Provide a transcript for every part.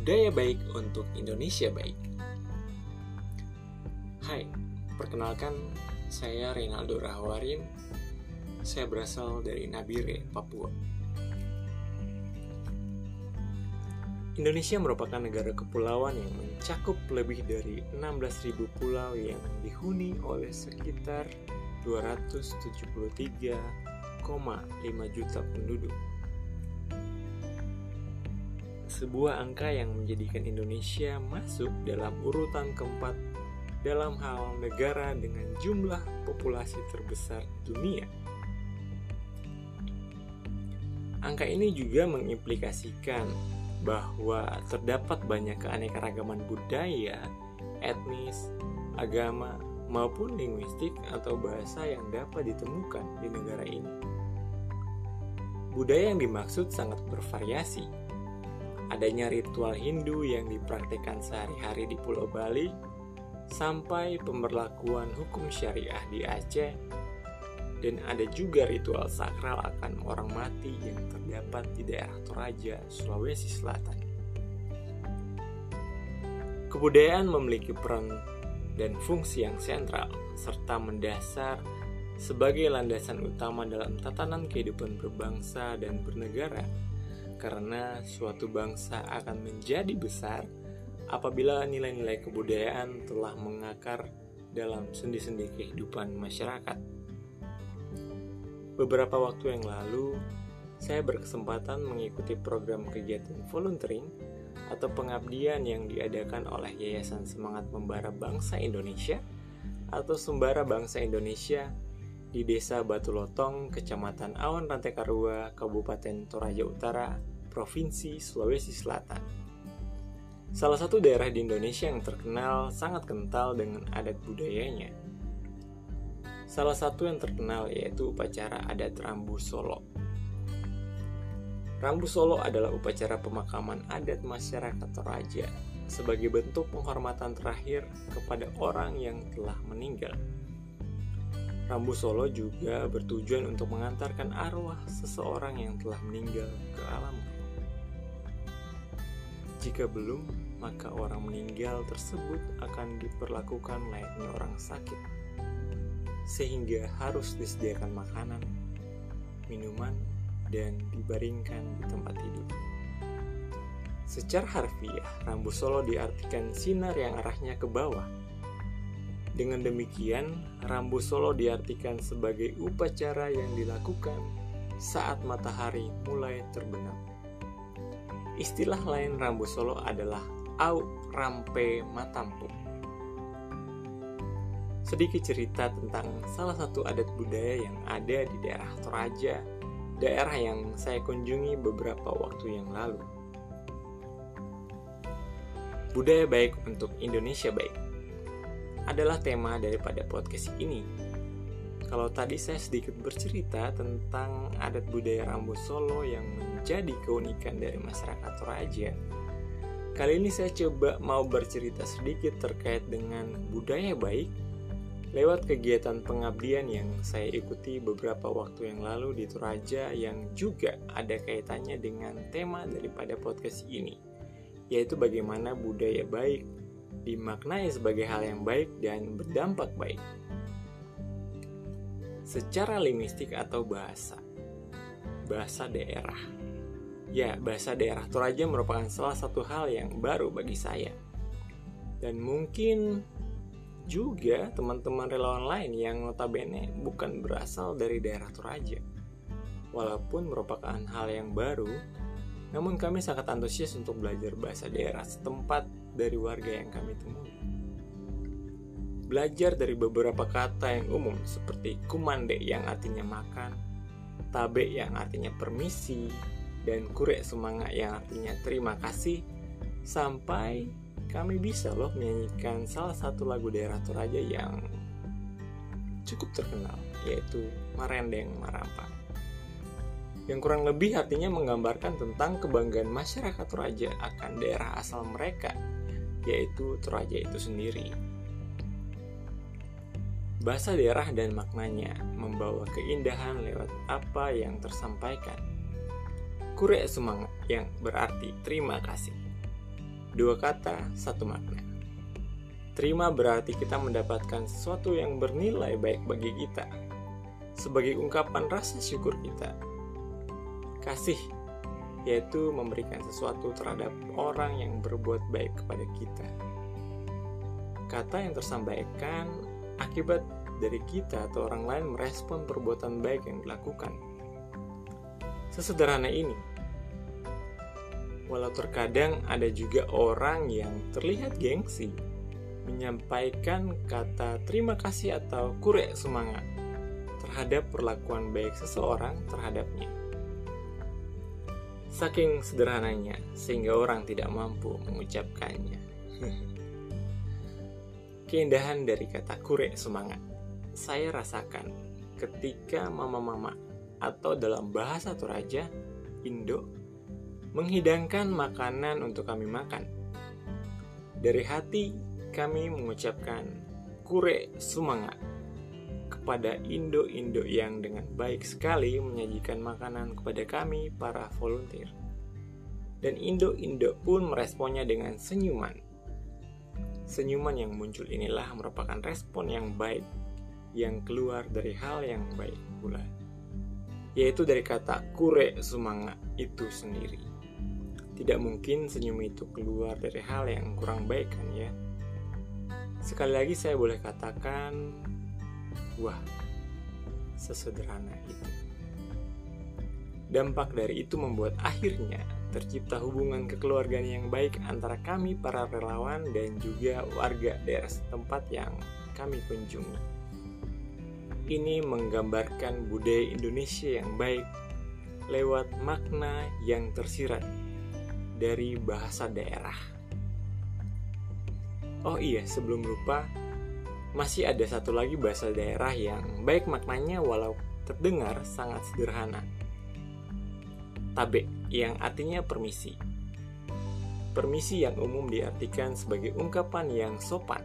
Budaya baik untuk Indonesia baik. Hai, perkenalkan saya Reynaldo Rahwarin. Saya berasal dari Nabire, Papua. Indonesia merupakan negara kepulauan yang mencakup lebih dari 16.000 pulau yang dihuni oleh sekitar 273,5 juta penduduk sebuah angka yang menjadikan Indonesia masuk dalam urutan keempat dalam hal negara dengan jumlah populasi terbesar dunia. Angka ini juga mengimplikasikan bahwa terdapat banyak keanekaragaman budaya, etnis, agama, maupun linguistik atau bahasa yang dapat ditemukan di negara ini. Budaya yang dimaksud sangat bervariasi, adanya ritual Hindu yang dipraktikkan sehari-hari di Pulau Bali, sampai pemberlakuan hukum syariah di Aceh, dan ada juga ritual sakral akan orang mati yang terdapat di daerah Toraja, Sulawesi Selatan. Kebudayaan memiliki peran dan fungsi yang sentral serta mendasar sebagai landasan utama dalam tatanan kehidupan berbangsa dan bernegara karena suatu bangsa akan menjadi besar apabila nilai-nilai kebudayaan telah mengakar dalam sendi-sendi kehidupan masyarakat. Beberapa waktu yang lalu, saya berkesempatan mengikuti program kegiatan volunteering atau pengabdian yang diadakan oleh Yayasan Semangat Membara Bangsa Indonesia atau Sembara Bangsa Indonesia di Desa Batu Lotong, Kecamatan Awan Rantai Karua, Kabupaten Toraja Utara, Provinsi Sulawesi Selatan. Salah satu daerah di Indonesia yang terkenal sangat kental dengan adat budayanya. Salah satu yang terkenal yaitu upacara adat Rambu Solo. Rambu Solo adalah upacara pemakaman adat masyarakat Toraja sebagai bentuk penghormatan terakhir kepada orang yang telah meninggal. Rambu Solo juga bertujuan untuk mengantarkan arwah seseorang yang telah meninggal ke alam jika belum, maka orang meninggal tersebut akan diperlakukan layaknya orang sakit, sehingga harus disediakan makanan, minuman, dan dibaringkan di tempat tidur. Secara harfiah, rambu solo diartikan sinar yang arahnya ke bawah. Dengan demikian, rambu solo diartikan sebagai upacara yang dilakukan saat matahari mulai terbenam. Istilah lain rambu Solo adalah au rampe matampu. Sedikit cerita tentang salah satu adat budaya yang ada di daerah Toraja, daerah yang saya kunjungi beberapa waktu yang lalu. Budaya baik untuk Indonesia baik adalah tema daripada podcast ini kalau tadi saya sedikit bercerita tentang adat budaya rambut Solo yang menjadi keunikan dari masyarakat Toraja. Kali ini saya coba mau bercerita sedikit terkait dengan budaya baik lewat kegiatan pengabdian yang saya ikuti beberapa waktu yang lalu di Toraja yang juga ada kaitannya dengan tema daripada podcast ini, yaitu bagaimana budaya baik dimaknai sebagai hal yang baik dan berdampak baik secara linguistik atau bahasa. Bahasa daerah. Ya, bahasa daerah Toraja merupakan salah satu hal yang baru bagi saya. Dan mungkin juga teman-teman relawan lain yang notabene bukan berasal dari daerah Toraja. Walaupun merupakan hal yang baru, namun kami sangat antusias untuk belajar bahasa daerah setempat dari warga yang kami temui. Belajar dari beberapa kata yang umum seperti kumande yang artinya makan, tabe yang artinya permisi, dan kure semangat yang artinya terima kasih, sampai kami bisa loh menyanyikan salah satu lagu daerah Toraja yang cukup terkenal, yaitu Marendeng Marampa. Yang kurang lebih artinya menggambarkan tentang kebanggaan masyarakat Toraja akan daerah asal mereka, yaitu Toraja itu sendiri. Bahasa daerah dan maknanya membawa keindahan lewat apa yang tersampaikan. Kure semangat yang berarti terima kasih. Dua kata, satu makna. Terima berarti kita mendapatkan sesuatu yang bernilai baik bagi kita, sebagai ungkapan rasa syukur kita. Kasih, yaitu memberikan sesuatu terhadap orang yang berbuat baik kepada kita. Kata yang tersampaikan akibat dari kita atau orang lain merespon perbuatan baik yang dilakukan. Sesederhana ini, walau terkadang ada juga orang yang terlihat gengsi menyampaikan kata terima kasih atau kure semangat terhadap perlakuan baik seseorang terhadapnya. Saking sederhananya, sehingga orang tidak mampu mengucapkannya. Keindahan dari kata kure semangat, saya rasakan ketika mama-mama atau dalam bahasa Toraja, Indo, menghidangkan makanan untuk kami makan. Dari hati kami mengucapkan kure semangat kepada Indo-Indo yang dengan baik sekali menyajikan makanan kepada kami para volunteer. Dan Indo-Indo pun meresponnya dengan senyuman. Senyuman yang muncul inilah merupakan respon yang baik yang keluar dari hal yang baik pula. Yaitu dari kata kure semangat itu sendiri. Tidak mungkin senyum itu keluar dari hal yang kurang baik kan ya? Sekali lagi saya boleh katakan, wah, sesederhana itu. Dampak dari itu membuat akhirnya tercipta hubungan kekeluargaan yang baik antara kami para relawan dan juga warga daerah setempat yang kami kunjungi. Ini menggambarkan budaya Indonesia yang baik lewat makna yang tersirat dari bahasa daerah. Oh iya, sebelum lupa, masih ada satu lagi bahasa daerah yang baik maknanya walau terdengar sangat sederhana. Tabe, yang artinya permisi. Permisi yang umum diartikan sebagai ungkapan yang sopan.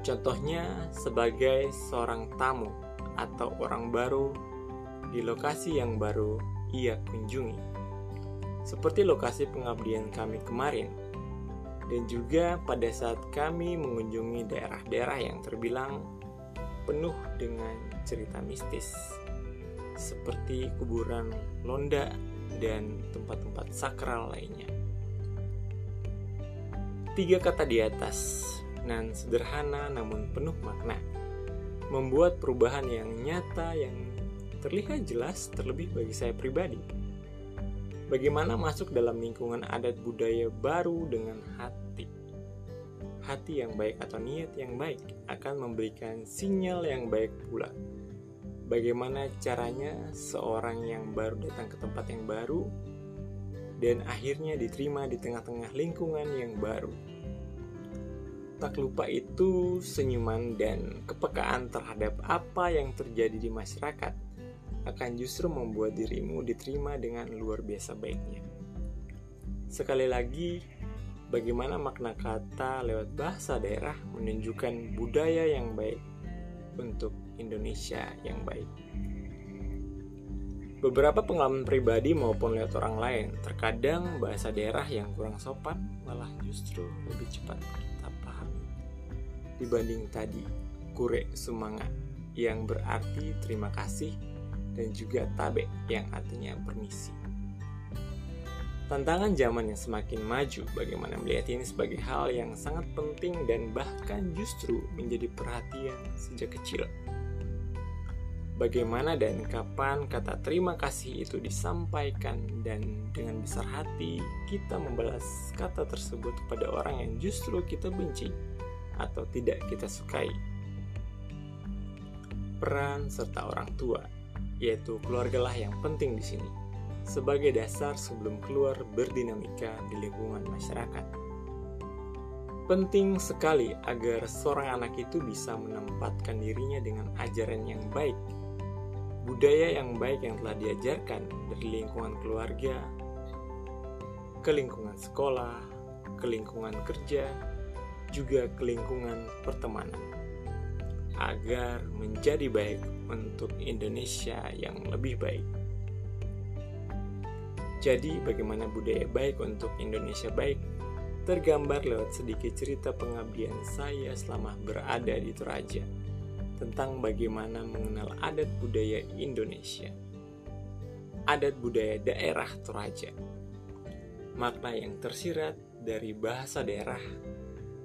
Contohnya sebagai seorang tamu atau orang baru di lokasi yang baru ia kunjungi. Seperti lokasi pengabdian kami kemarin, dan juga pada saat kami mengunjungi daerah-daerah yang terbilang penuh dengan cerita mistis seperti kuburan Londa dan tempat-tempat sakral lainnya. Tiga kata di atas, nan sederhana namun penuh makna, membuat perubahan yang nyata yang terlihat jelas terlebih bagi saya pribadi Bagaimana masuk dalam lingkungan adat budaya baru dengan hati? Hati yang baik atau niat yang baik akan memberikan sinyal yang baik pula. Bagaimana caranya seorang yang baru datang ke tempat yang baru dan akhirnya diterima di tengah-tengah lingkungan yang baru. Tak lupa itu senyuman dan kepekaan terhadap apa yang terjadi di masyarakat akan justru membuat dirimu diterima dengan luar biasa baiknya. Sekali lagi, bagaimana makna kata lewat bahasa daerah menunjukkan budaya yang baik untuk Indonesia yang baik. Beberapa pengalaman pribadi maupun lewat orang lain, terkadang bahasa daerah yang kurang sopan malah justru lebih cepat kita pahami dibanding tadi kure semangat yang berarti terima kasih dan juga tabe yang artinya permisi. Tantangan zaman yang semakin maju, bagaimana melihat ini sebagai hal yang sangat penting dan bahkan justru menjadi perhatian sejak kecil. Bagaimana dan kapan kata terima kasih itu disampaikan dan dengan besar hati kita membalas kata tersebut kepada orang yang justru kita benci atau tidak kita sukai. Peran serta orang tua yaitu keluargalah yang penting di sini, sebagai dasar sebelum keluar berdinamika di lingkungan masyarakat. Penting sekali agar seorang anak itu bisa menempatkan dirinya dengan ajaran yang baik, budaya yang baik yang telah diajarkan dari lingkungan keluarga, ke lingkungan sekolah, ke lingkungan kerja, juga ke lingkungan pertemanan. Agar menjadi baik untuk Indonesia yang lebih baik. Jadi, bagaimana budaya baik untuk Indonesia baik? Tergambar lewat sedikit cerita pengabdian saya selama berada di Toraja tentang bagaimana mengenal adat budaya Indonesia. Adat budaya daerah Toraja. Makna yang tersirat dari bahasa daerah.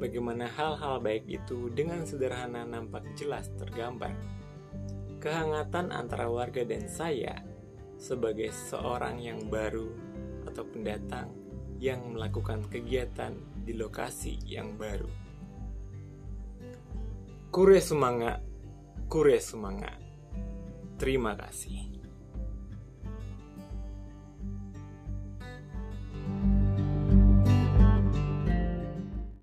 Bagaimana hal-hal baik itu dengan sederhana nampak jelas tergambar. Kehangatan antara warga dan saya sebagai seorang yang baru atau pendatang yang melakukan kegiatan di lokasi yang baru. Kure semangat, kure semangat. Terima kasih.